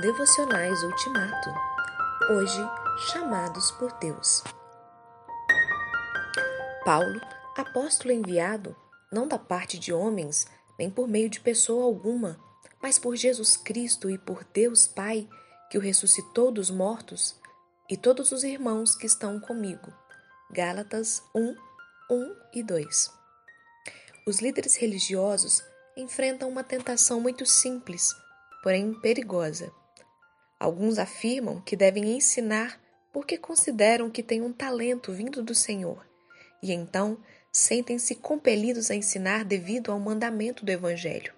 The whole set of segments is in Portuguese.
Devocionais Ultimato. Hoje, chamados por Deus. Paulo, apóstolo enviado, não da parte de homens, nem por meio de pessoa alguma, mas por Jesus Cristo e por Deus Pai, que o ressuscitou dos mortos, e todos os irmãos que estão comigo. Gálatas 1, 1 e 2. Os líderes religiosos enfrentam uma tentação muito simples, porém perigosa Alguns afirmam que devem ensinar porque consideram que têm um talento vindo do Senhor e então sentem-se compelidos a ensinar devido ao mandamento do Evangelho.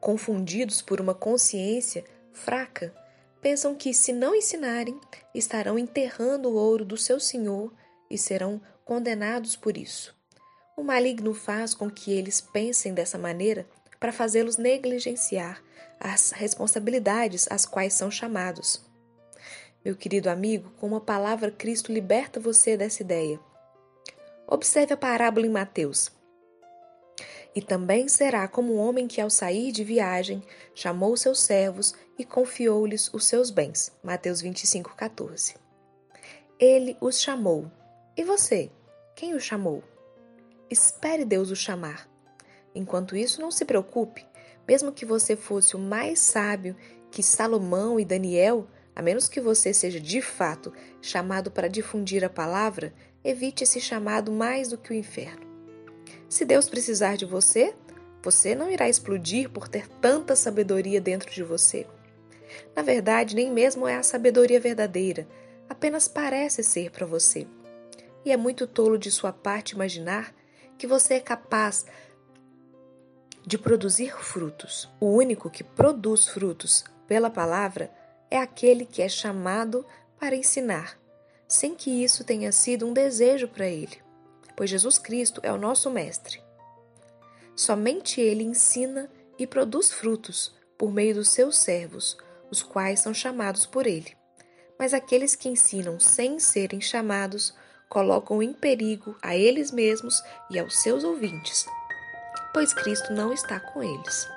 Confundidos por uma consciência fraca, pensam que, se não ensinarem, estarão enterrando o ouro do seu Senhor e serão condenados por isso. O maligno faz com que eles pensem dessa maneira para fazê-los negligenciar as responsabilidades às quais são chamados. Meu querido amigo, com uma palavra, Cristo liberta você dessa ideia. Observe a parábola em Mateus. E também será como um homem que, ao sair de viagem, chamou seus servos e confiou-lhes os seus bens. Mateus 25, 14. Ele os chamou. E você? Quem o chamou? Espere Deus o chamar. Enquanto isso, não se preocupe. Mesmo que você fosse o mais sábio que Salomão e Daniel, a menos que você seja de fato chamado para difundir a palavra, evite esse chamado mais do que o inferno. Se Deus precisar de você, você não irá explodir por ter tanta sabedoria dentro de você. Na verdade, nem mesmo é a sabedoria verdadeira, apenas parece ser para você. E é muito tolo de sua parte imaginar que você é capaz de produzir frutos. O único que produz frutos pela palavra é aquele que é chamado para ensinar, sem que isso tenha sido um desejo para ele, pois Jesus Cristo é o nosso Mestre. Somente ele ensina e produz frutos por meio dos seus servos, os quais são chamados por ele. Mas aqueles que ensinam sem serem chamados colocam em perigo a eles mesmos e aos seus ouvintes pois Cristo não está com eles.